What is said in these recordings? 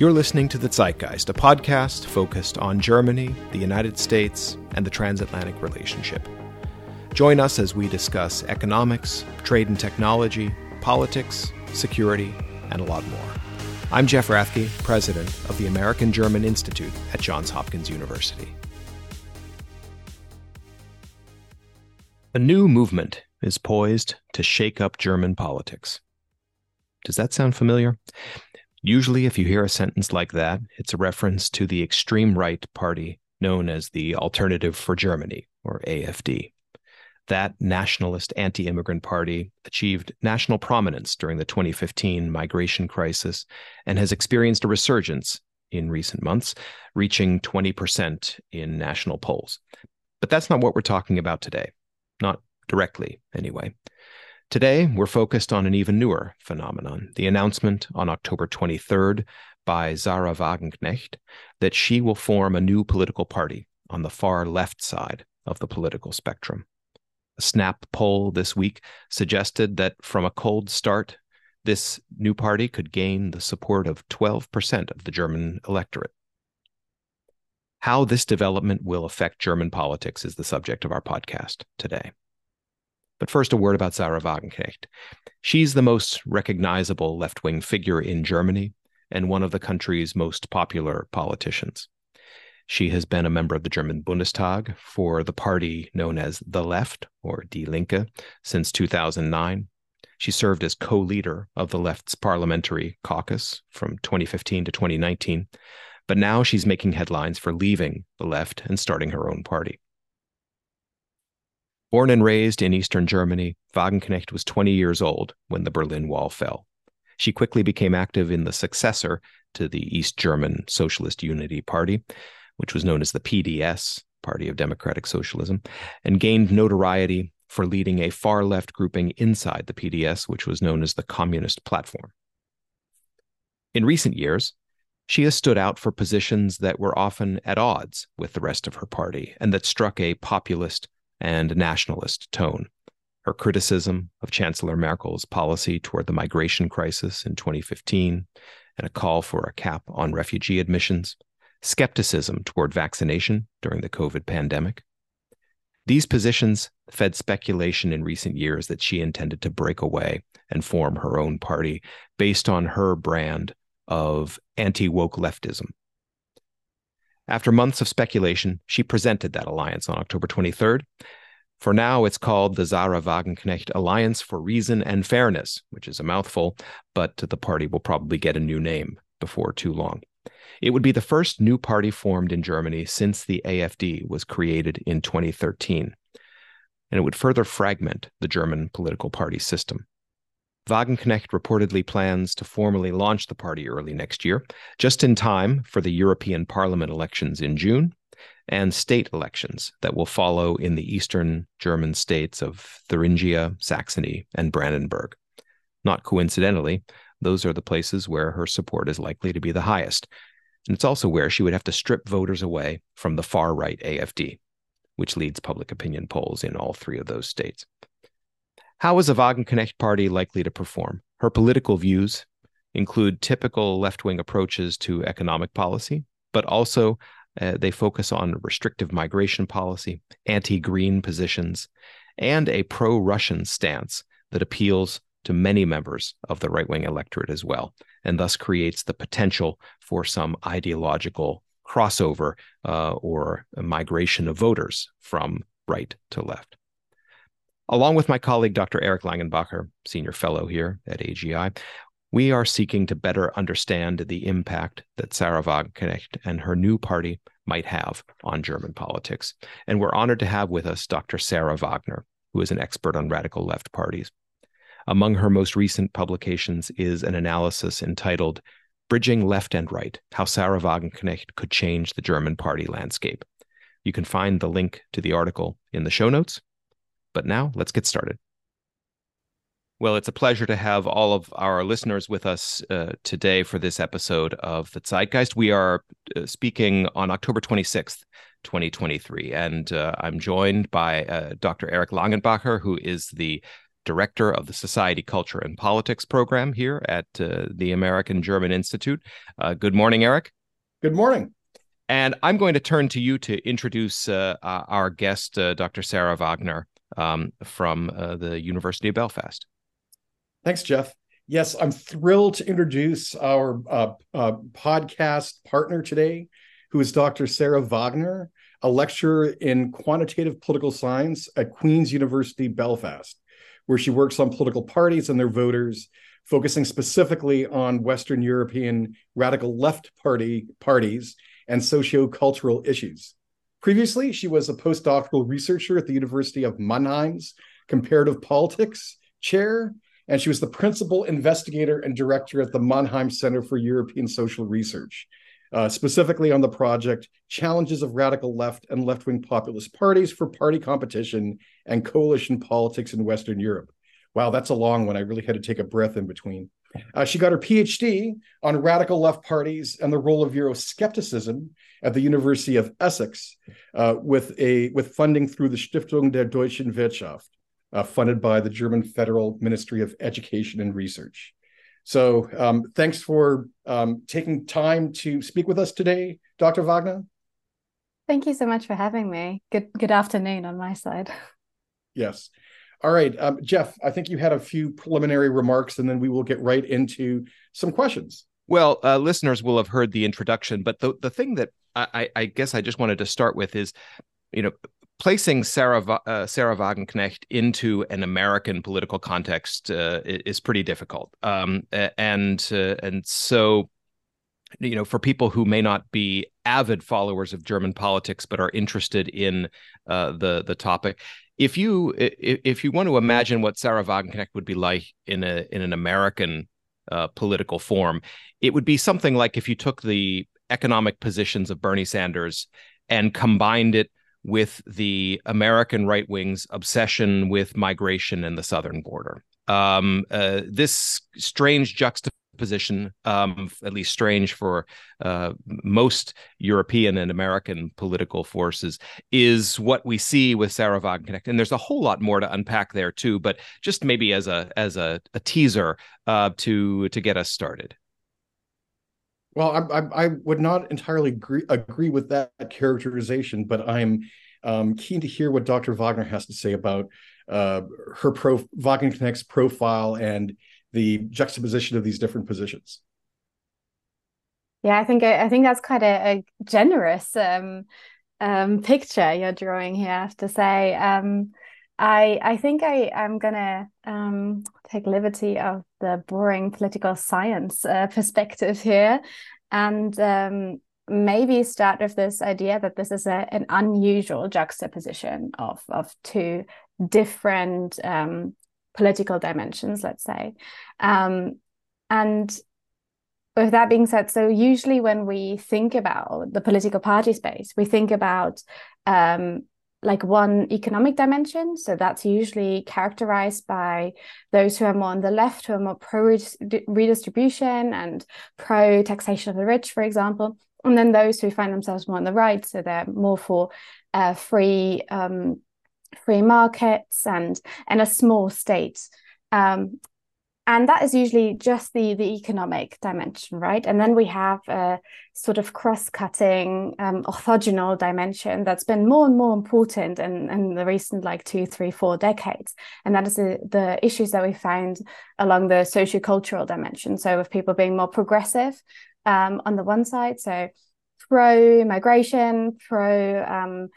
You're listening to The Zeitgeist, a podcast focused on Germany, the United States, and the transatlantic relationship. Join us as we discuss economics, trade and technology, politics, security, and a lot more. I'm Jeff Rathke, president of the American German Institute at Johns Hopkins University. A new movement is poised to shake up German politics. Does that sound familiar? Usually, if you hear a sentence like that, it's a reference to the extreme right party known as the Alternative for Germany, or AFD. That nationalist anti immigrant party achieved national prominence during the 2015 migration crisis and has experienced a resurgence in recent months, reaching 20% in national polls. But that's not what we're talking about today, not directly, anyway. Today, we're focused on an even newer phenomenon the announcement on October 23rd by Sahra Wagenknecht that she will form a new political party on the far left side of the political spectrum. A snap poll this week suggested that from a cold start, this new party could gain the support of 12% of the German electorate. How this development will affect German politics is the subject of our podcast today. But first, a word about Sahra Wagenknecht. She's the most recognizable left wing figure in Germany and one of the country's most popular politicians. She has been a member of the German Bundestag for the party known as the Left, or Die Linke, since 2009. She served as co leader of the left's parliamentary caucus from 2015 to 2019. But now she's making headlines for leaving the left and starting her own party. Born and raised in Eastern Germany, Wagenknecht was 20 years old when the Berlin Wall fell. She quickly became active in the successor to the East German Socialist Unity Party, which was known as the PDS, Party of Democratic Socialism, and gained notoriety for leading a far left grouping inside the PDS, which was known as the Communist Platform. In recent years, she has stood out for positions that were often at odds with the rest of her party and that struck a populist and nationalist tone. Her criticism of Chancellor Merkel's policy toward the migration crisis in 2015 and a call for a cap on refugee admissions, skepticism toward vaccination during the COVID pandemic. These positions fed speculation in recent years that she intended to break away and form her own party based on her brand of anti woke leftism. After months of speculation, she presented that alliance on October 23rd. For now, it's called the Sahra Wagenknecht Alliance for Reason and Fairness, which is a mouthful, but the party will probably get a new name before too long. It would be the first new party formed in Germany since the AFD was created in 2013, and it would further fragment the German political party system. Wagenknecht reportedly plans to formally launch the party early next year, just in time for the European Parliament elections in June and state elections that will follow in the eastern German states of Thuringia, Saxony, and Brandenburg. Not coincidentally, those are the places where her support is likely to be the highest. And it's also where she would have to strip voters away from the far right AFD, which leads public opinion polls in all three of those states. How is a Wagenknecht party likely to perform? Her political views include typical left wing approaches to economic policy, but also uh, they focus on restrictive migration policy, anti green positions, and a pro Russian stance that appeals to many members of the right wing electorate as well, and thus creates the potential for some ideological crossover uh, or migration of voters from right to left. Along with my colleague, Dr. Eric Langenbacher, senior fellow here at AGI, we are seeking to better understand the impact that Sahra Wagenknecht and her new party might have on German politics. And we're honored to have with us Dr. Sarah Wagner, who is an expert on radical left parties. Among her most recent publications is an analysis entitled Bridging Left and Right How Sahra Wagenknecht Could Change the German Party Landscape. You can find the link to the article in the show notes, but now let's get started. Well, it's a pleasure to have all of our listeners with us uh, today for this episode of the Zeitgeist. We are uh, speaking on October 26th, 2023, and uh, I'm joined by uh, Dr. Eric Langenbacher, who is the director of the Society, Culture, and Politics program here at uh, the American German Institute. Uh, good morning, Eric. Good morning. And I'm going to turn to you to introduce uh, our guest, uh, Dr. Sarah Wagner um, from uh, the University of Belfast. Thanks, Jeff. Yes, I'm thrilled to introduce our uh, uh, podcast partner today, who is Dr. Sarah Wagner, a lecturer in quantitative political science at Queen's University Belfast, where she works on political parties and their voters, focusing specifically on Western European radical left party parties and socio-cultural issues. Previously, she was a postdoctoral researcher at the University of Mannheim's Comparative Politics Chair and she was the principal investigator and director at the Mannheim Center for European Social Research, uh, specifically on the project Challenges of Radical Left and Left Wing Populist Parties for Party Competition and Coalition Politics in Western Europe. Wow, that's a long one. I really had to take a breath in between. Uh, she got her PhD on radical left parties and the role of Euroscepticism at the University of Essex, uh, with a with funding through the Stiftung der Deutschen Wirtschaft uh, funded by the German Federal Ministry of Education and Research. So um, thanks for um, taking time to speak with us today, Dr. Wagner. Thank you so much for having me. Good good afternoon on my side. Yes. All right, um, Jeff. I think you had a few preliminary remarks, and then we will get right into some questions. Well, uh, listeners will have heard the introduction, but the the thing that I, I guess I just wanted to start with is, you know, placing Sahra uh, Sahra Wagenknecht into an American political context uh, is pretty difficult, um, and uh, and so you know for people who may not be avid followers of German politics but are interested in uh, the the topic. If you if you want to imagine what Sahra Wagenknecht would be like in a in an American uh, political form, it would be something like if you took the economic positions of Bernie Sanders and combined it with the American right wing's obsession with migration and the southern border. Um, uh, this strange juxtaposition, um, at least strange for uh, most European and American political forces, is what we see with Sahra Wagenknecht. And there's a whole lot more to unpack there too, but just maybe as a as a, a teaser uh, to to get us started. Well, I, I, I would not entirely agree, agree with that characterization, but I'm um, keen to hear what Dr. Wagner has to say about uh, her pro Wagenknecht's profile and the juxtaposition of these different positions. Yeah, I think I think that's quite a, a generous um, um, picture you're drawing here. I have to say, um, I I think I I'm gonna um, take liberty of the boring political science uh, perspective here, and um, maybe start with this idea that this is a, an unusual juxtaposition of of two different um, political dimensions, let's say, um, and with that being said, so usually when we think about the political party space, we think about um, like one economic dimension. So that's usually characterized by those who are more on the left, who are more pro redistribution and pro taxation of the rich, for example. And then those who find themselves more on the right, so they're more for uh, free um, free markets and and a small state. Um, and that is usually just the the economic dimension right? And then we have a sort of cross-cutting um, orthogonal dimension that's been more and more important in, in the recent like two three four decades. And that is the, the issues that we find along the socio-cultural dimension. So with people being more progressive um, on the one side so pro migration pro um,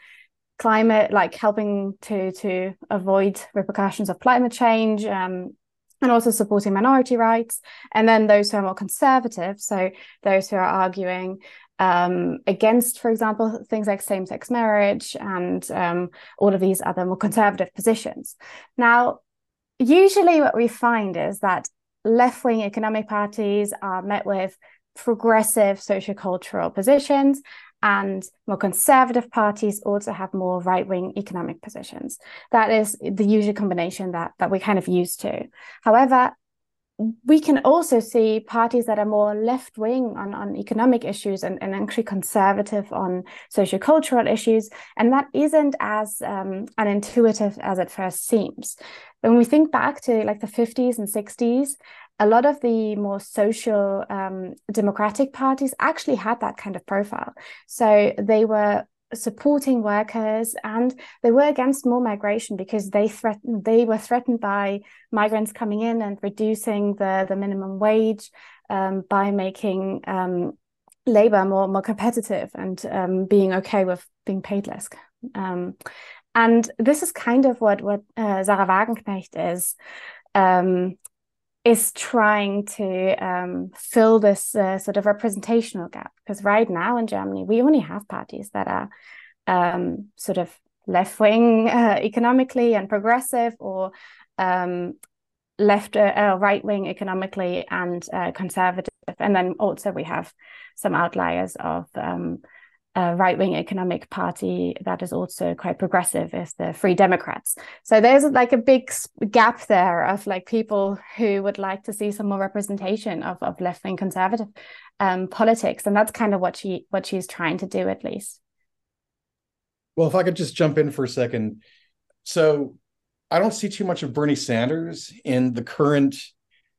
climate like helping to to avoid repercussions of climate change um, and also supporting minority rights. And then those who are more conservative, so those who are arguing um, against, for example, things like same sex marriage and um, all of these other more conservative positions. Now, usually what we find is that left wing economic parties are met with progressive sociocultural positions and more conservative parties also have more right-wing economic positions. That is the usual combination that that we kind of used to. However, we can also see parties that are more left wing on, on economic issues and, and actually conservative on sociocultural issues. And that isn't as um, unintuitive as it first seems. When we think back to like the 50s and 60s, a lot of the more social um, democratic parties actually had that kind of profile. So they were supporting workers and they were against more migration because they threatened they were threatened by migrants coming in and reducing the the minimum wage um, by making um, labor more more competitive and um, being okay with being paid less. Um, and this is kind of what what uh, Sahra Wagenknecht is um, is trying to um, fill this uh, sort of representational gap. Because right now in Germany we only have parties that are um, sort of left wing uh, economically and progressive or um, left uh, uh right wing economically and uh, conservative. And then also we have some outliers of a right wing economic party that is also quite progressive is the Free Democrats. So there's like a big gap there of like people who would like to see some more representation of, of left wing conservative um, politics, and that's kind of what she what she's trying to do at least. Well, if I could just jump in for a second, so I don't see too much of Bernie Sanders in the current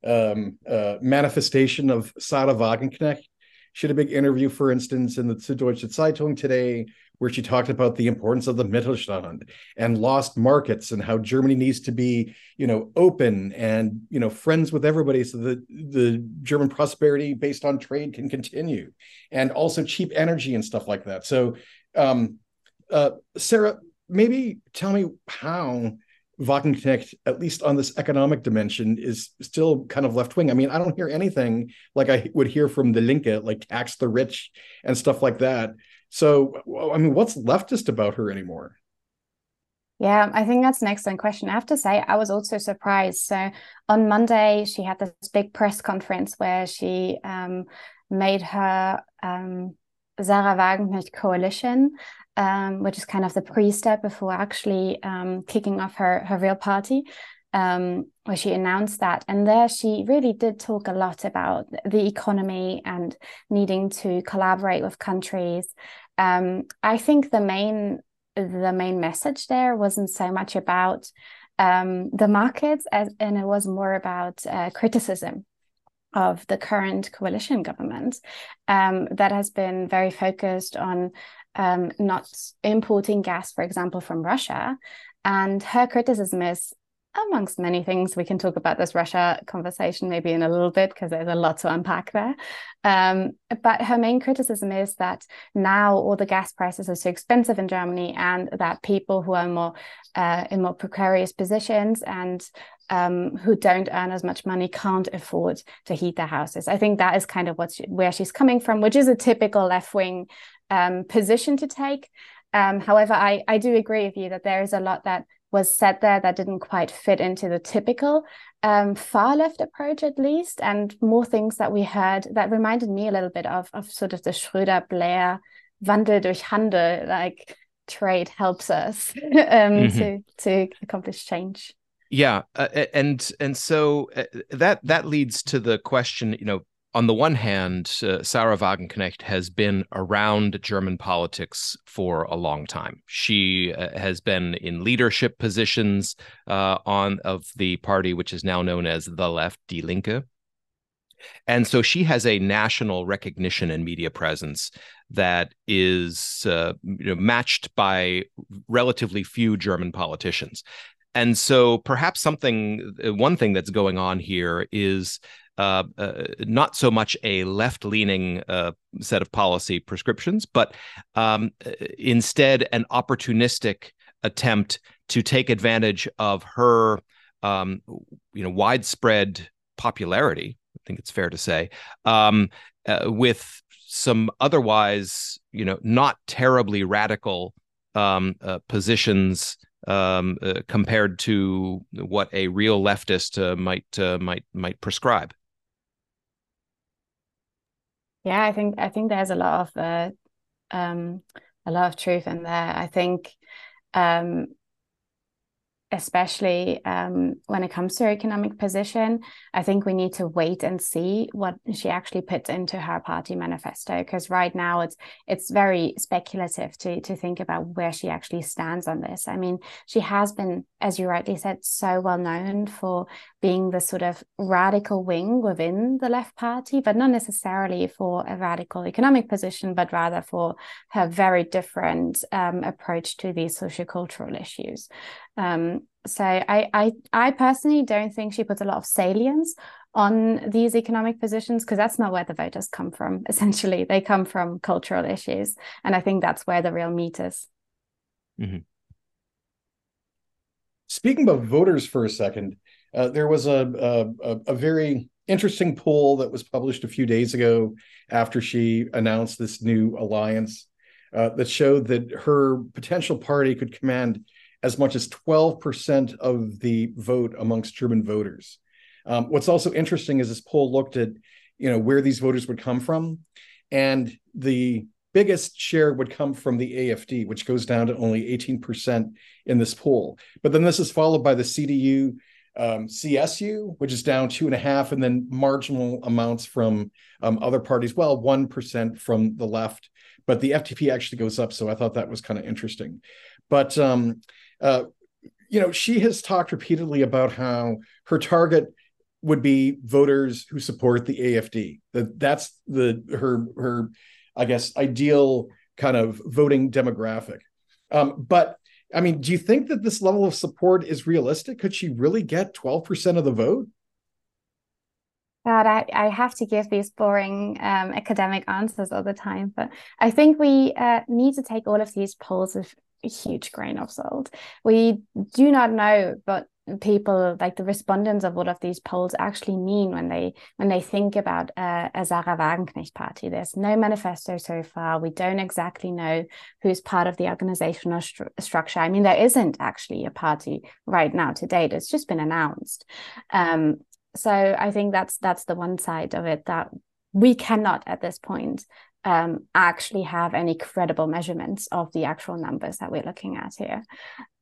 um, uh, manifestation of Sahra Wagenknecht she had a big interview, for instance, in the Süddeutsche Zeitung today, where she talked about the importance of the Mittelstand and lost markets and how Germany needs to be, you know, open and you know friends with everybody so that the German prosperity based on trade can continue, and also cheap energy and stuff like that. So, um, uh, Sarah, maybe tell me how Wagenknecht, at least on this economic dimension, is still kind of left wing. I mean, I don't hear anything like I would hear from the Linke, like tax the rich and stuff like that. So, I mean, what's leftist about her anymore? Yeah, I think that's an excellent question. I have to say, I was also surprised. So on Monday, she had this big press conference where she um, made her um, Sahra Wagenknecht coalition um, which is kind of the pre-step before actually um, kicking off her her real party, um, where she announced that. And there she really did talk a lot about the economy and needing to collaborate with countries. Um, I think the main the main message there wasn't so much about um, the markets as and it was more about uh, criticism of the current coalition government um, that has been very focused on um, not importing gas, for example, from Russia. And her criticism is, amongst many things, we can talk about this Russia conversation maybe in a little bit because there's a lot to unpack there. Um, but her main criticism is that now all the gas prices are so expensive in Germany, and that people who are more uh, in more precarious positions and um, who don't earn as much money can't afford to heat their houses. I think that is kind of what she, where she's coming from, which is a typical left wing um, position to take. Um, however, I, I do agree with you that there is a lot that was said there that didn't quite fit into the typical um, far left approach, at least, and more things that we heard that reminded me a little bit of, of sort of the Schröder Blair Wandel durch Handel, like trade helps us um, mm-hmm. to to accomplish change. Yeah, uh, and and so uh, that that leads to the question, you know, on the one hand, uh, Sahra Wagenknecht has been around German politics for a long time. She uh, has been in leadership positions uh, on of the party, which is now known as the Left, Die Linke. And so she has a national recognition and media presence that is uh, you know, matched by relatively few German politicians. And so perhaps something, uh, one thing that's going on here is uh, uh, not so much a left leaning uh, set of policy prescriptions, but um, uh, instead an opportunistic attempt to take advantage of her um, you know widespread popularity. I think it's fair to say um, with some otherwise you know not terribly radical um, positions um, uh, compared to what a real leftist uh, might uh, might might prescribe. Yeah, I think I think there's a lot of uh, um, a lot of truth in there. I think um, especially um, when it comes to her economic position. I think we need to wait and see what she actually puts into her party manifesto because right now it's it's very speculative to to think about where she actually stands on this. I mean, she has been, as you rightly said, so well known for being the sort of radical wing within the left party, but not necessarily for a radical economic position, but rather for her very different um, approach to these sociocultural issues. Um, so I, I, I personally don't think she puts a lot of salience on these economic positions because that's not where the voters come from. Essentially, they come from cultural issues, and I think that's where the real meat is. Mm-hmm. Speaking about voters for a second, uh, there was a, a, a very interesting poll that was published a few days ago after she announced this new alliance uh, that showed that her potential party could command as much as 12% of the vote amongst German voters. Um, what's also interesting is this poll looked at, you know, where these voters would come from, and the biggest share would come from the AFD, which goes down to only 18% in this poll. But then this is followed by the CDU, um, CSU, which is down two and a half, and then marginal amounts from um, other parties. Well, 1% from the left, but the FDP actually goes up. So I thought that was kind of interesting. But um, uh, you know, she has talked repeatedly about how her target would be voters who support the AFD. That that's the her her, I guess, ideal kind of voting demographic. Um, but I mean, do you think that this level of support is realistic? Could she really get twelve percent of the vote? God, I, I have to give these boring um, academic answers all the time, but I think we uh, need to take all of these polls with huge grain of salt. We do not know, but people like the respondents of what of these polls actually mean when they when they think about uh, a Sahra Wagenknecht party. There's no manifesto so far. We don't exactly know who's part of the organizational stru- structure. I mean, there isn't actually a party right now to date. It's just been announced. Um, so I think that's that's the one side of it that we cannot at this point um, actually have any credible measurements of the actual numbers that we're looking at here.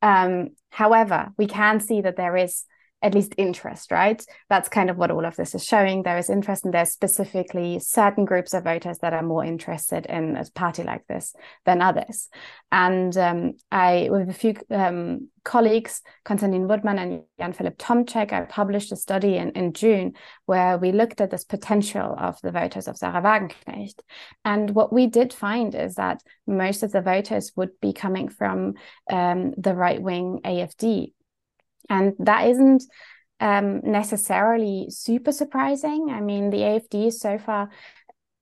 Um, however, we can see that there is at least interest, right? That's kind of what all of this is showing. There is interest, and there's specifically certain groups of voters that are more interested in a party like this than others. And um, I, with a few um, colleagues, Konstantin Wurthmann and Jan Philipp Thomeczek, I published a study in, in June where we looked at this potential of the voters of Sahra Wagenknecht. And what we did find is that most of the voters would be coming from um, the right wing AFD and that isn't um, necessarily super surprising. I mean, the AFD is so far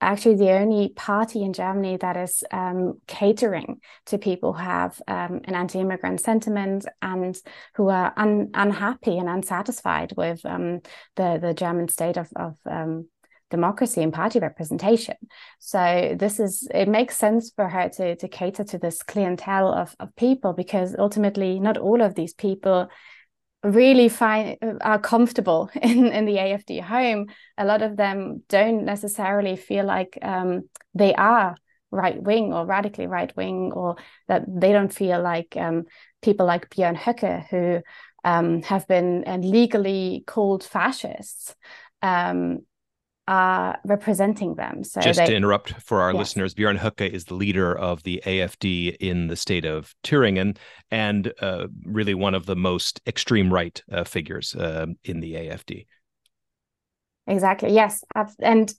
actually the only party in Germany that is um, catering to people who have um, an anti-immigrant sentiment and who are un- unhappy and unsatisfied with um, the the German state of, of um, democracy and party representation. So this is it makes sense for her to to cater to this clientele of of people because ultimately not all of these people really find are comfortable in in the AFD home, a lot of them don't necessarily feel like um, they are right wing or radically right wing, or that they don't feel like um, people like Björn Höcke who um, have been uh, legally called fascists. Um, are representing them. So just they, to interrupt for our yes. listeners, Björn Höcke is the leader of the AFD in the state of Thüringen and uh, really one of the most extreme right uh, figures uh, in the AFD. Exactly. Yes, and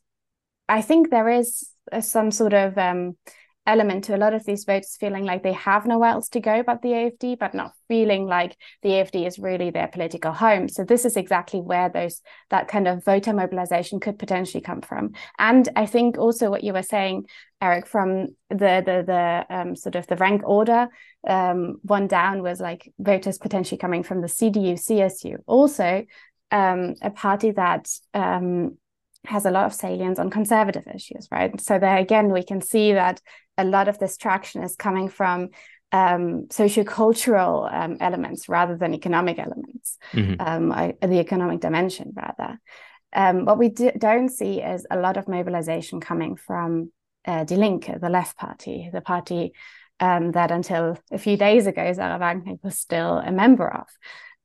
I think there is uh, some sort of um, element to a lot of these voters feeling like they have nowhere else to go but the AFD, but not feeling like the AFD is really their political home. So this is exactly where those that kind of voter mobilization could potentially come from. And I think also what you were saying, Eric, from the the the um, sort of the rank order, um, one down was like voters potentially coming from the CDU, CSU, also um, a party that um, has a lot of salience on conservative issues, right? So there again, we can see that a lot of this traction is coming from um, sociocultural um, elements rather than economic elements, mm-hmm. um, I, the economic dimension rather. Um, what we do, not see is a lot of mobilization coming from uh, Die Linke, the left party, the party um, that until a few days ago Sahra Wagenknecht was still a member of.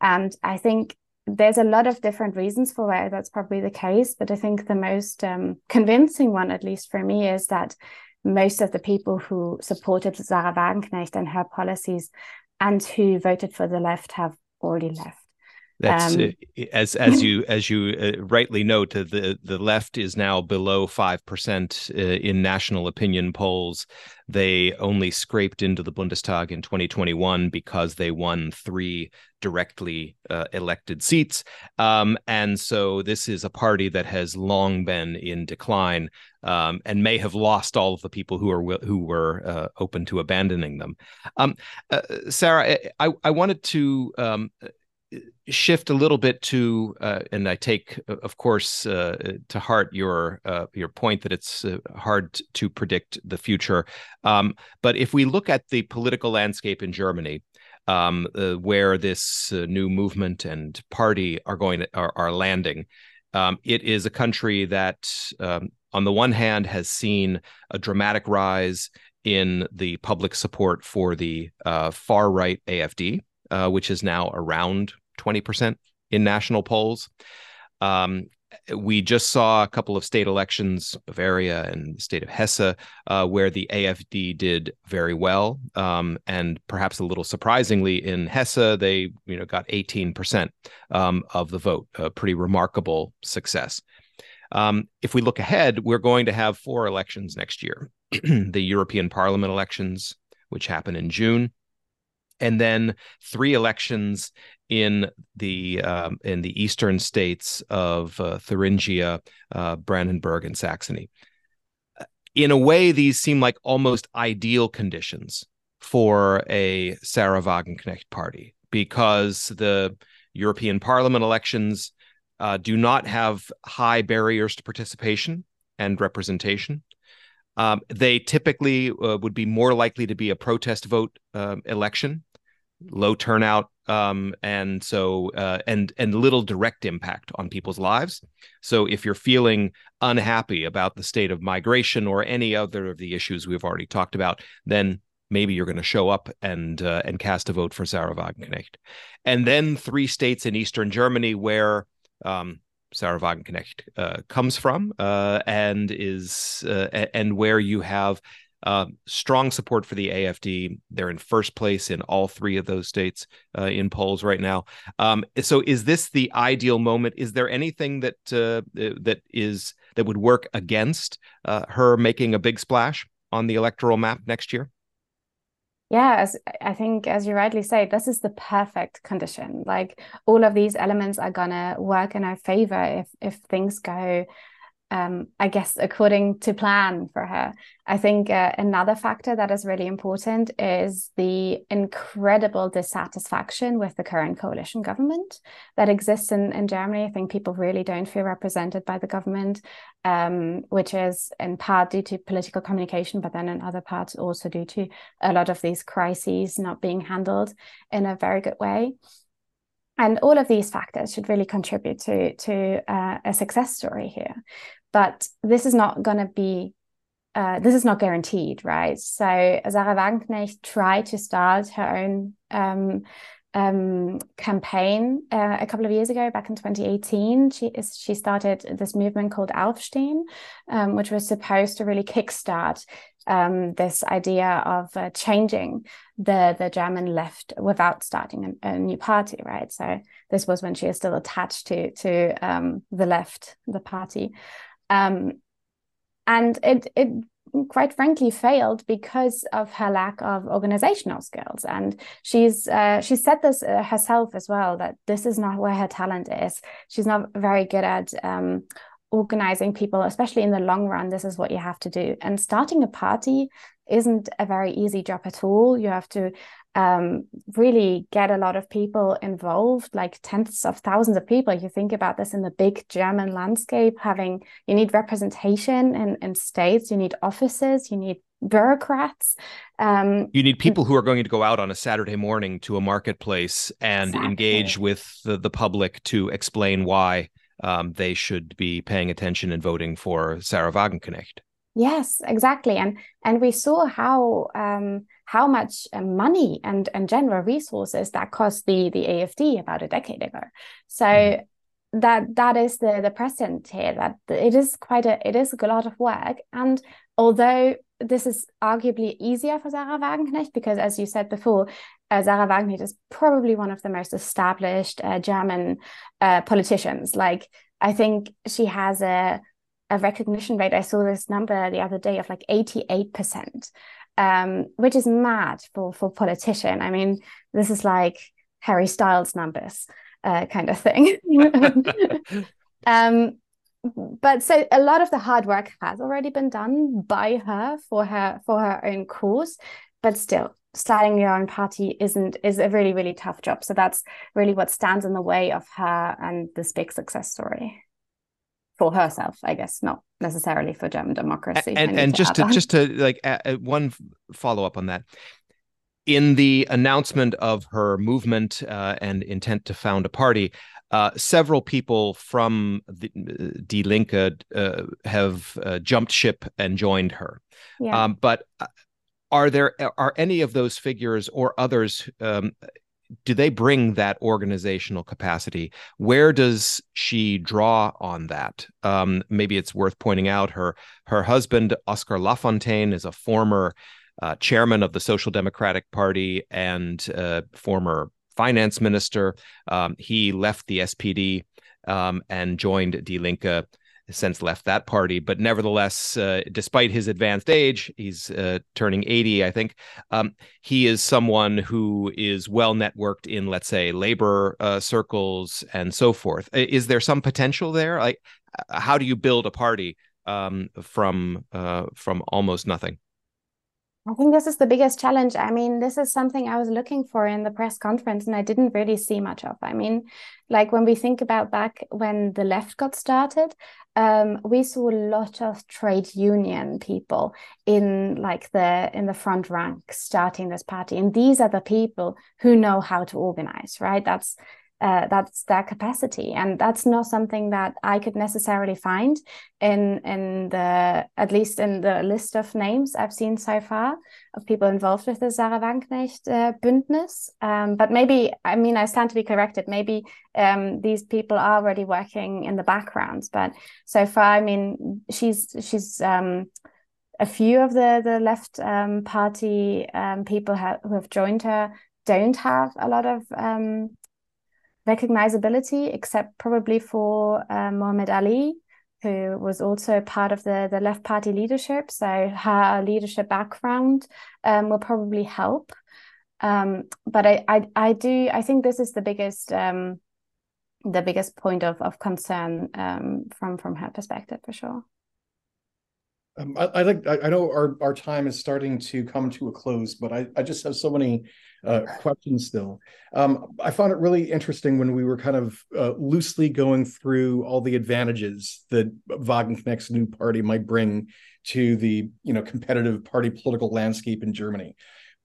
And I think there's a lot of different reasons for why that's probably the case, but I think the most um, convincing one, at least for me, is that most of the people who supported Sahra Wagenknecht and her policies and who voted for the left have already left. That's um, uh, as as you as you uh, rightly note, uh, the the left is now below five percent uh, in national opinion polls. They only scraped into the Bundestag in 2021 because they won three directly uh, elected seats, um, and so this is a party that has long been in decline um, and may have lost all of the people who are who were uh, open to abandoning them. Um, Sarah, I I wanted to um, shift a little bit to, uh, and I take, uh, of course, uh, to heart your uh, your point that it's uh, hard to predict the future. Um, but if we look at the political landscape in Germany, um, uh, where this new movement and party are going to, are, are landing, um, it is a country that, um, on the one hand, has seen a dramatic rise in the public support for the far right AFD uh, which is now around 20% in national polls. Um, we just saw a couple of state elections, Bavaria and the state of Hesse, uh, where the AFD did very well, um, and perhaps a little surprisingly, in Hesse they you know got 18% um, of the vote, a pretty remarkable success. Um, if we look ahead, we're going to have four elections next year: the European Parliament elections, which happen in June, and then three elections in the um, in the eastern states of uh, Thuringia, uh, Brandenburg, and Saxony. In a way, these seem like almost ideal conditions for a Sahra Wagenknecht party because the European Parliament elections uh, do not have high barriers to participation and representation. Um, they typically uh, would be more likely to be a protest vote uh, election low turnout um, and so uh, and and little direct impact on people's lives. So if you're feeling unhappy about the state of migration or any other of the issues we've already talked about, then maybe you're going to show up and uh, and cast a vote for Sahra Wagenknecht. And then three states in eastern Germany where um, Sahra Wagenknecht uh, comes from uh, and is uh, and where you have uh, strong support for the AFD. They're in first place in all three of those states uh, in polls right now. Um, so, is this the ideal moment? Is there anything that uh, that is that would work against uh, her making a big splash on the electoral map next year? Yeah, as I think, as you rightly say, this is the perfect condition. Like all of these elements are gonna work in our favor if if things go um, I guess, according to plan for her. I think uh, another factor that is really important is the incredible dissatisfaction with the current coalition government that exists in, in Germany. I think people really don't feel represented by the government, um, which is in part due to political communication, but then in other parts also due to a lot of these crises not being handled in a very good way and all of these factors should really contribute to to uh, a success story here but this is not going to be uh, this is not guaranteed, right? So Sahra Wagenknecht tried to start her own um, um, campaign uh, a couple of years ago, back in 2018. She is, she started this movement called Aufstehen, um, which was supposed to really kickstart um, this idea of uh, changing the the German left without starting a, a, new party, right? So this was when she is still attached to to um, the left, the party. Um, and it it quite frankly failed because of her lack of organizational skills. And she's uh, she said this uh, herself as well that this is not where her talent is. She's not very good at um, organizing people especially in the long run. This is what you have to do. And starting a party isn't a very easy job at all you have to um, really get a lot of people involved, like tens of thousands of people. You think about this in the big German landscape, having you need representation in, in states, you need offices, you need bureaucrats. Um, you need people who are going to go out on a Saturday morning to a marketplace and exactly. engage with the, the public to explain why um, they should be paying attention and voting for Sahra Wagenknecht. Yes, exactly, and and we saw how um, how much uh, money and and general resources that cost the the AFD about a decade ago. So mm-hmm. that that is the the present here. That it is quite a it is a lot of work, and although this is arguably easier for Sahra Wagenknecht because, as you said before, uh, Sahra Wagenknecht is probably one of the most established uh, German uh, politicians. Like I think she has a a recognition rate. I saw this number the other day of like 88%, um, which is mad for, for politician. I mean, this is like Harry Styles numbers uh, kind of thing. um, but so a lot of the hard work has already been done by her for her for her own cause, but still starting your own party isn't is a really really tough job. So that's really what stands in the way of her and this big success story for herself, I guess, not necessarily for German democracy. And, and just to, to just to like uh, one follow up on that, in the announcement of her movement uh, and intent to found a party, uh, several people from the uh, Die Linke uh, have uh, jumped ship and joined her. Yeah. Um, but are there are any of those figures or others um, do they bring that organizational capacity? Where does she draw on that? Um, maybe it's worth pointing out her her husband Oskar Lafontaine is a former uh, chairman of the Social Democratic Party and uh, former finance minister. Um, he left the SPD um, and joined Die Linke since left that party. But nevertheless, uh, despite his advanced age, he's uh, turning 80, I think. Um, he is someone who is well networked in, let's say, labor uh, circles and so forth. Is there some potential there? Like, how do you build a party um, from uh, from almost nothing? I think this is the biggest challenge. I mean, this is something I was looking for in the press conference and I didn't really see much of. I mean, like when we think about back when the left got started, um, we saw a lot of trade union people in like the in the front rank starting this party. And these are the people who know how to organize, right? That's uh, that's their capacity. And that's not something that i could necessarily find in in the at least in the list of names i've seen so far of people involved with the sahra wagenknecht uh, bündnis. Um, but maybe i mean i stand to be corrected. Maybe um, these people are already working in the background. But so far i mean she's she's um, a few of the the left um, party um, people ha- who have joined her don't have a lot of um, recognizability, except probably for uh, Mohamed Ali, who was also part of the, the left party leadership. So her leadership background um, will probably help. Um, but I, I, I do, I think this is the biggest, um, the biggest point of, of concern um, from, from her perspective for sure. Um, I, I, like. I, I, know our, our time is starting to come to a close, but I, I just have so many uh, questions still. Um, I found it really interesting when we were kind of uh, loosely going through all the advantages that Wagenknecht's new party might bring to the you know competitive party political landscape in Germany.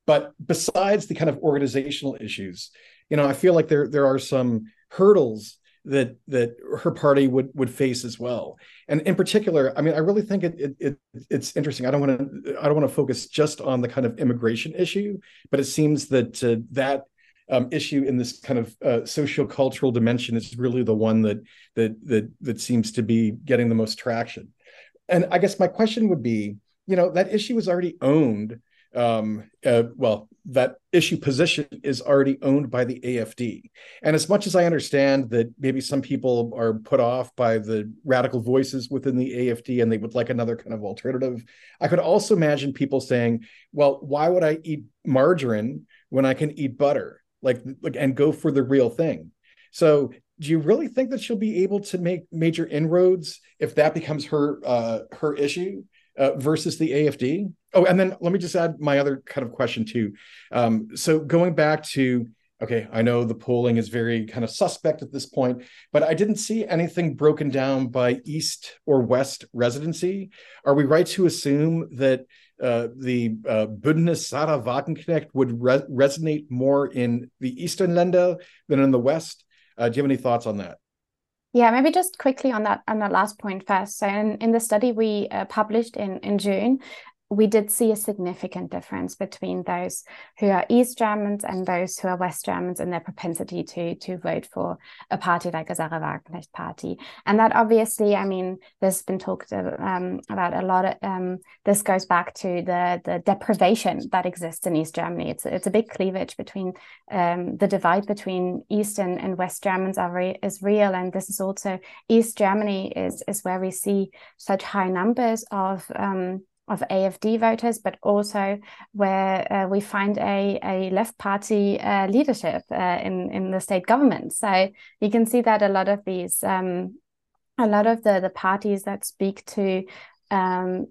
But besides the kind of organizational issues, you know, I feel like there there are some hurdles that that her party would would face as well. And in particular, I mean, I really think it, it, it it's interesting. I don't want to I don't want to focus just on the kind of immigration issue, but it seems that uh, that um, issue in this kind of uh, socio-cultural dimension is really the one that that that that seems to be getting the most traction. And I guess my question would be, you know, that issue was already owned um, uh, well, that issue position is already owned by the AFD. And as much as I understand that maybe some people are put off by the radical voices within the AFD and they would like another kind of alternative, I could also imagine people saying, well, why would I eat margarine when I can eat butter? Like, like and go for the real thing. So do you really think that she'll be able to make major inroads if that becomes her uh, her issue? uh, versus the AFD. Oh, and then let me just add my other kind of question too. Um, so going back to okay, I know the polling is very kind of suspect at this point, but I didn't see anything broken down by East or West residency. Are we right to assume that uh, the uh, Bündnis Wagenknecht would re- resonate more in the Eastern Länder than in the West? Uh, do you have any thoughts on that? Yeah, maybe just quickly on that on that last point first. So in, in the study we uh, published in in June, we did see a significant difference between those who are East Germans and those who are West Germans in their propensity to to vote for a party like a Sahra Wagenknecht party. And that obviously, I mean, there's been talked um, about a lot. Of, um, this goes back to the the deprivation that exists in East Germany. It's it's a big cleavage between um, the divide between East and, and West Germans are re- is real, and this is also East Germany is is where we see such high numbers of um, of AFD voters, but also where uh, we find a, a left party uh, leadership uh, in, in the state government. So you can see that a lot of these, um, a lot of the, the parties that speak to um,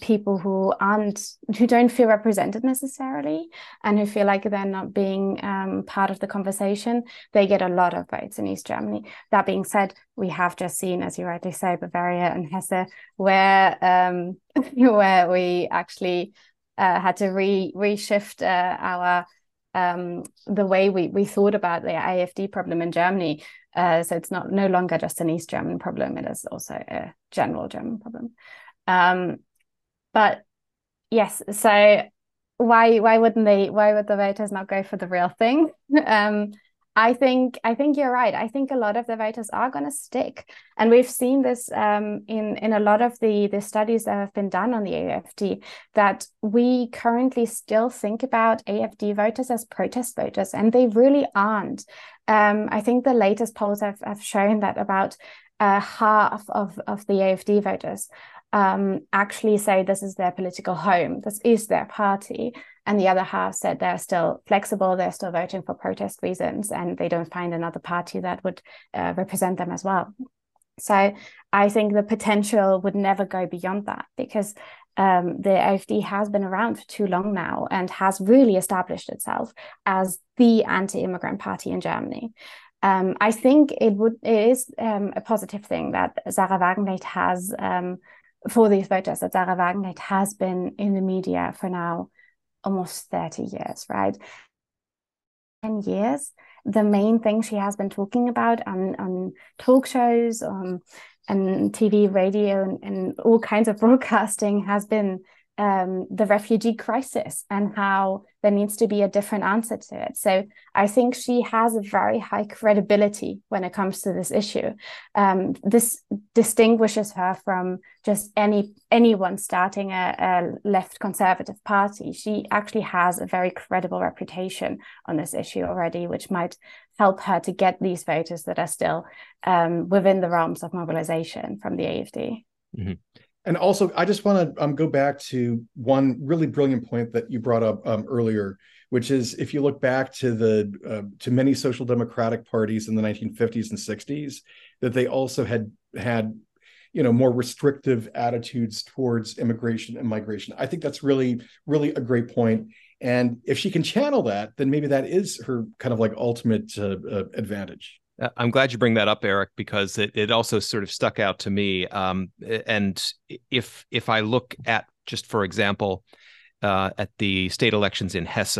people who aren't who don't feel represented necessarily and who feel like they're not being um, part of the conversation they get a lot of votes in east germany that being said we have just seen as you rightly say bavaria and hesse where um, where we actually uh, had to re reshift uh, our um, the way we, we thought about the AFD problem in Germany. Uh, so it's not no longer just an East German problem; it is also a general German problem. Um, but yes, so why why wouldn't they? Why would the voters not go for the real thing? um, I think I think you're right. I think a lot of the voters are going to stick, and we've seen this um, in in a lot of the the studies that have been done on the AFD. That we currently still think about AFD voters as protest voters, and they really aren't. Um, I think the latest polls have, have shown that about uh, half of, of the AFD voters um, actually say this is their political home, this is their party. And the other half said they're still flexible, they're still voting for protest reasons, and they don't find another party that would uh, represent them as well. So I think the potential would never go beyond that because um, the AFD has been around for too long now and has really established itself as the anti-immigrant party in Germany. Um, I think it would it is um, a positive thing that Sahra Wagenknecht has um, for these voters that Sahra Wagenknecht has been in the media for now almost 30 years, right? 10 years, the main thing she has been talking about on, on talk shows, on and TV, radio, and, and all kinds of broadcasting has been um, the refugee crisis and how there needs to be a different answer to it. So I think she has a very high credibility when it comes to this issue. Um, this distinguishes her from just any anyone starting a, a, left conservative party. She actually has a very credible reputation on this issue already, which might help her to get these voters that are still um, within the realms of mobilization from the AFD. Mm-hmm. And also, I just want to um, go back to one really brilliant point that you brought up um, earlier, which is if you look back to the uh, to many social democratic parties in the 1950s and 60s, that they also had had you know more restrictive attitudes towards immigration and migration. I think that's really really a great point. And if she can channel that, then maybe that is her kind of like ultimate uh, uh, advantage. Uh, I'm glad you bring that up, Eric, because it, it also sort of stuck out to me. Um, and if if I look at just for example, uh, at the state elections in Hesse,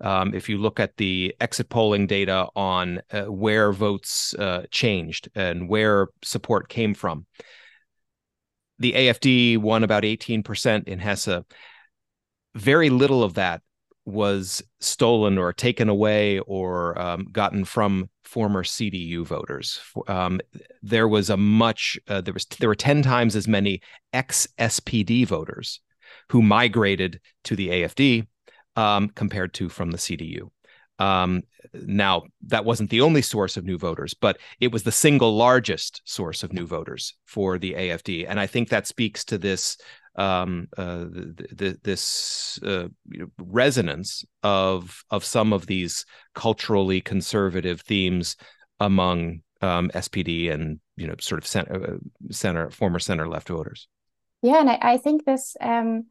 um, if you look at the exit polling data on uh, where votes uh, changed and where support came from, the AFD won about 18% in Hesse. Very little of that was stolen or taken away or um, gotten from former CDU voters. Um, there was a much uh, there was there were ten times as many ex SPD voters who migrated to the AFD um, compared to from the CDU. Um, now that wasn't the only source of new voters, but it was the single largest source of new voters for the AFD, and I think that speaks to this um, uh, this uh, resonance of of some of these culturally conservative themes among um, SPD and you know sort of center, uh, center former center left voters. Yeah, and I, I think this. Um,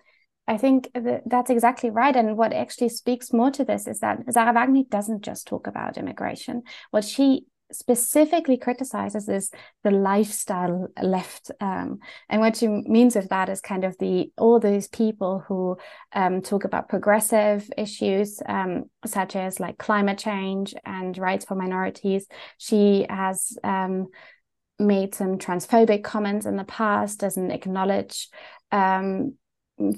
I think that that's exactly right. And what actually speaks more to this is that Sahra Wagenknecht doesn't just talk about immigration. What she specifically criticizes is the lifestyle left um, and what she means with that is kind of the all those people who um, talk about progressive issues um, such as like climate change and rights for minorities. She has um, made some transphobic comments in the past, doesn't acknowledge um,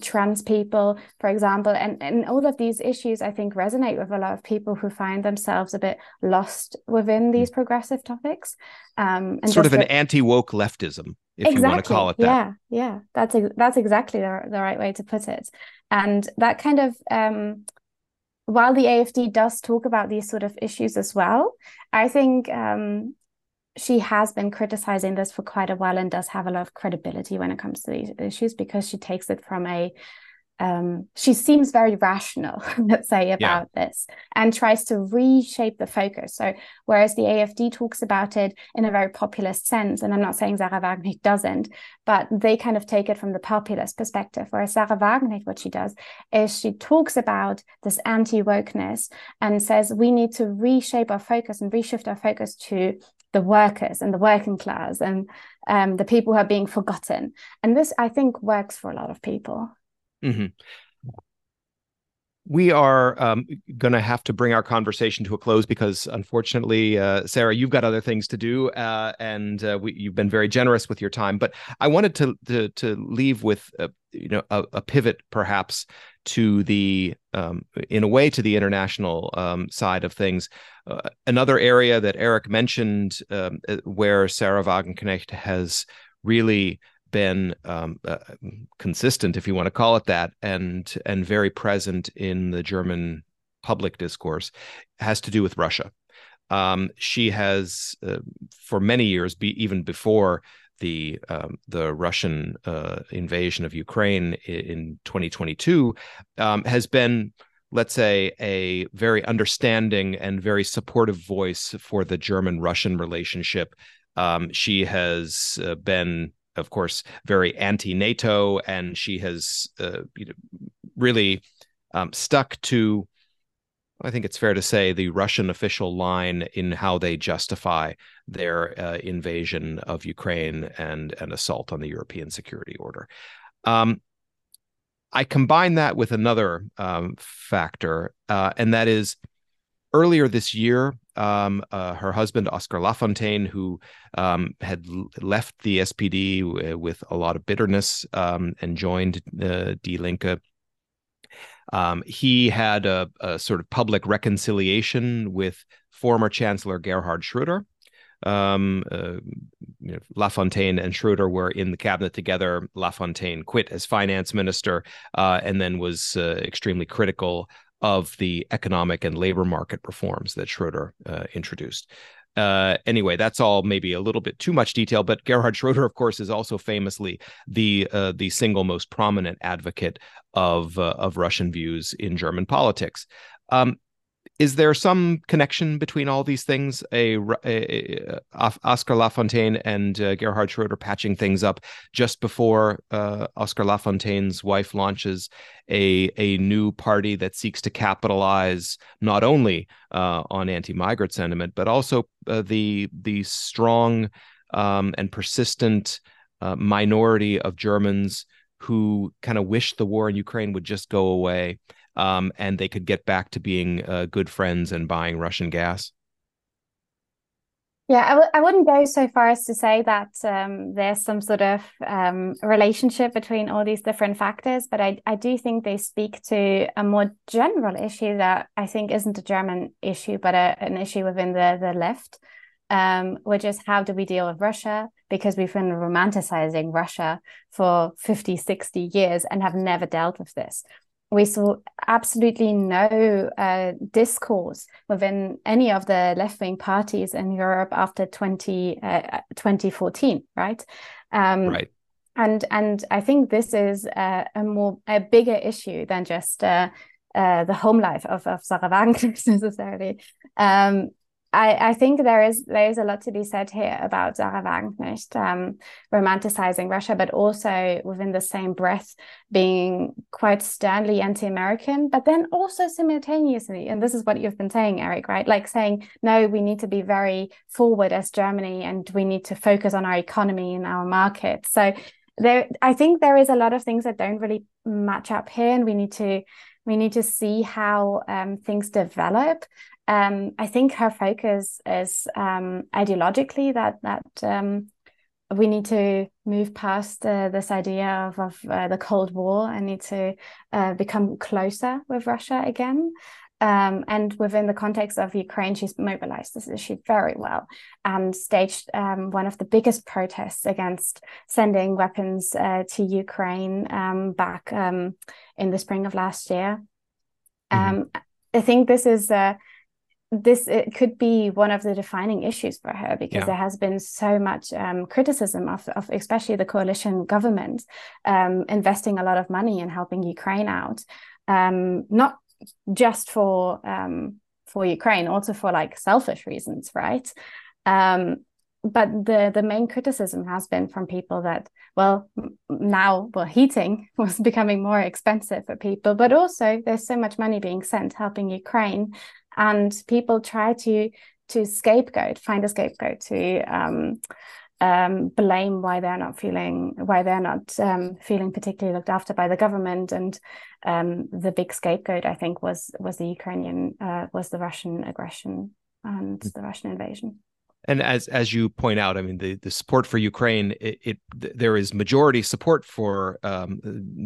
trans people, for example. And, and all of these issues, I think, resonate with a lot of people who find themselves a bit lost within these progressive topics. Um, and sort of an anti woke leftism, if exactly. you want to call it that. Yeah, yeah, that's that's exactly the, the right way to put it. And that kind of um, while the AFD does talk about these sort of issues as well, I think um, she has been criticizing this for quite a while and does have a lot of credibility when it comes to these issues because she takes it from a um, she seems very rational, let's say, about yeah. this and tries to reshape the focus. So, whereas the AFD talks about it in a very populist sense, and I'm not saying Sahra Wagenknecht doesn't, but they kind of take it from the populist perspective. Whereas Sahra Wagenknecht, what she does is she talks about this anti wokeness and says we need to reshape our focus and reshift our focus to the workers and the working class and um, the people who are being forgotten. And this, I think, works for a lot of people. Mm-hmm. We are um, going to have to bring our conversation to a close because, unfortunately, uh, Sarah, you've got other things to do, uh, and uh, we, you've been very generous with your time. But I wanted to to, to leave with you know a, a, pivot, perhaps, to the um, in a way to the international um, side of things. Uh, another area that Eric mentioned, um, uh, where Sahra Wagenknecht has really been um, uh, consistent, if you want to call it that, and and very present in the German public discourse, has to do with Russia. Um, she has, uh, for many years, be, even before the um, the Russian uh, invasion of Ukraine in 2022, um, has been let's say, a very understanding and very supportive voice for the German Russian relationship. Um, she has uh, been of course, very anti-NATO, and she has uh, you know, really um, stuck to. I think it's fair to say the Russian official line in how they justify their uh, invasion of Ukraine and an assault on the European security order. Um, I combine that with another um, factor, uh, and that is earlier this year, um, uh, her husband Oskar Lafontaine, who um, had left the SPD w- with a lot of bitterness um, and joined uh, Die Linke. Um, he had a, a, sort of public reconciliation with former Chancellor Gerhard Schröder. Um, uh, you know, Lafontaine and Schroeder were in the cabinet together. Lafontaine quit as finance minister uh, and then was uh, extremely critical of the economic and labor market reforms that Schroeder uh, introduced. Uh, anyway, that's all maybe a little bit too much detail, but Gerhard Schroeder, of course, is also famously the uh, the single most prominent advocate of uh, of Russian views in German politics. Um, is there some connection between all these things? A, a, a Oskar Lafontaine and uh, Gerhard Schroeder patching things up just before uh, Oskar Lafontaine's wife launches a a new party that seeks to capitalize not only uh, on anti-migrant sentiment but also uh, the the strong um, and persistent uh, minority of Germans who kind of wish the war in Ukraine would just go away um, and they could get back to being uh, good friends and buying Russian gas? Yeah, I w- I wouldn't go so far as to say that um, there's some sort of um, relationship between all these different factors, but I, I do think they speak to a more general issue that I think isn't a German issue, but a, an issue within the, the left, um, which is how do we deal with Russia? Because we've been romanticizing Russia for 50, 60 years and have never dealt with this we saw absolutely no uh, discourse within any of the left wing parties in Europe after 20, uh, 2014, right? Um, right. And and I think this is a, a more a bigger issue than just uh, uh the home life of, of Sahra Wagenknecht necessarily. Um, I, I think there is there is a lot to be said here about Sahra Wagenknecht um, romanticizing Russia, but also within the same breath being quite sternly anti-American, but then also simultaneously, and this is what you've been saying, Eric, right? Like saying, no, we need to be very forward as Germany, and we need to focus on our economy and our market. So there I think there is a lot of things that don't really match up here, and we need to we need to see how um, things develop. Um, I think her focus is um, ideologically that that um, we need to move past uh, this idea of, of uh, the Cold War and need to uh, become closer with Russia again. Um, and within the context of Ukraine, she's mobilized this issue very well and staged um, one of the biggest protests against sending weapons uh, to Ukraine um, back um, in the spring of last year. Mm-hmm. Um, I think this is uh, this it could be one of the defining issues for her because yeah. there has been so much um, criticism of, of especially the coalition government um, investing a lot of money in helping Ukraine out, um, not just for um, for Ukraine, also for like selfish reasons, right? Um, but the the main criticism has been from people that well now well heating was becoming more expensive for people but also there's so much money being sent helping ukraine and people try to to scapegoat find a scapegoat to um, um, blame why they're not feeling why they're not um, feeling particularly looked after by the government and um, the big scapegoat I think was was the Ukrainian uh, was the Russian aggression and mm. the Russian invasion. And as as you point out, I mean the, the support for Ukraine, it, it there is majority support for um,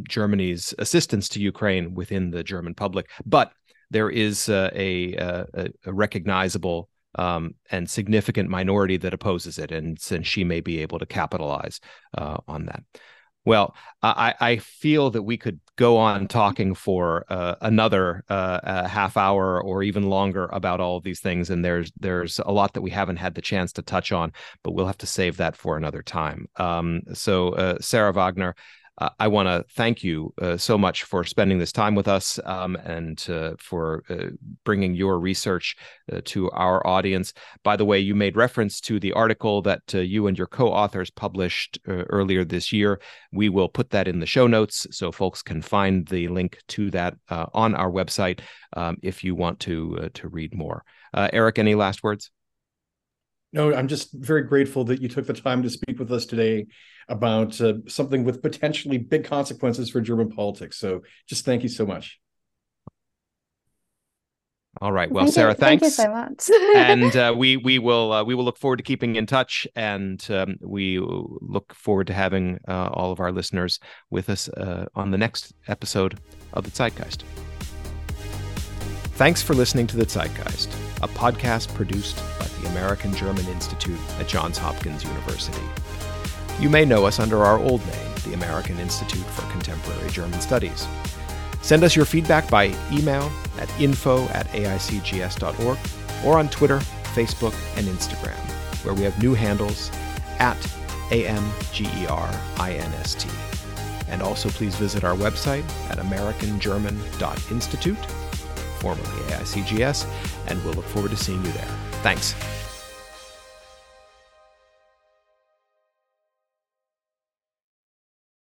Germany's assistance to Ukraine within the German public, but there is a, a, a recognizable um, and significant minority that opposes it, and since she may be able to capitalize uh, on that. Well, I, I, feel that we could go on talking for uh, another uh, half hour or even longer about all of these things, and there's there's a lot that we haven't had the chance to touch on, but we'll have to save that for another time. Um, so, uh, Sarah Wagner, uh, I want to thank you uh, so much for spending this time with us um, and uh, for uh, bringing your research uh, to our audience. By the way, you made reference to the article that you and your co authors published earlier this year. We will put that in the show notes so folks can find the link to that on our website um, if you want to, to read more. Eric, any last words? No, I'm just very grateful that you took the time to speak with us today about uh, something with potentially big consequences for German politics. So just thank you so much. All right. Well, thank Sarah, you. thanks. Thank you so much. and uh, we we will uh, we will look forward to keeping in touch, and um, we look forward to having uh, all of our listeners with us uh, on the next episode of the Zeitgeist. Thanks for listening to the Zeitgeist, a podcast produced by the American German Institute at Johns Hopkins University. You may know us under our old name, the American Institute for Contemporary German Studies. Send us your feedback by email at info at aicgs.org or on Twitter, Facebook, and Instagram, where we have new handles at AMGERINST. And also please visit our website at americangerman.institute, formerly AICGS, and we'll look forward to seeing you there. Thanks.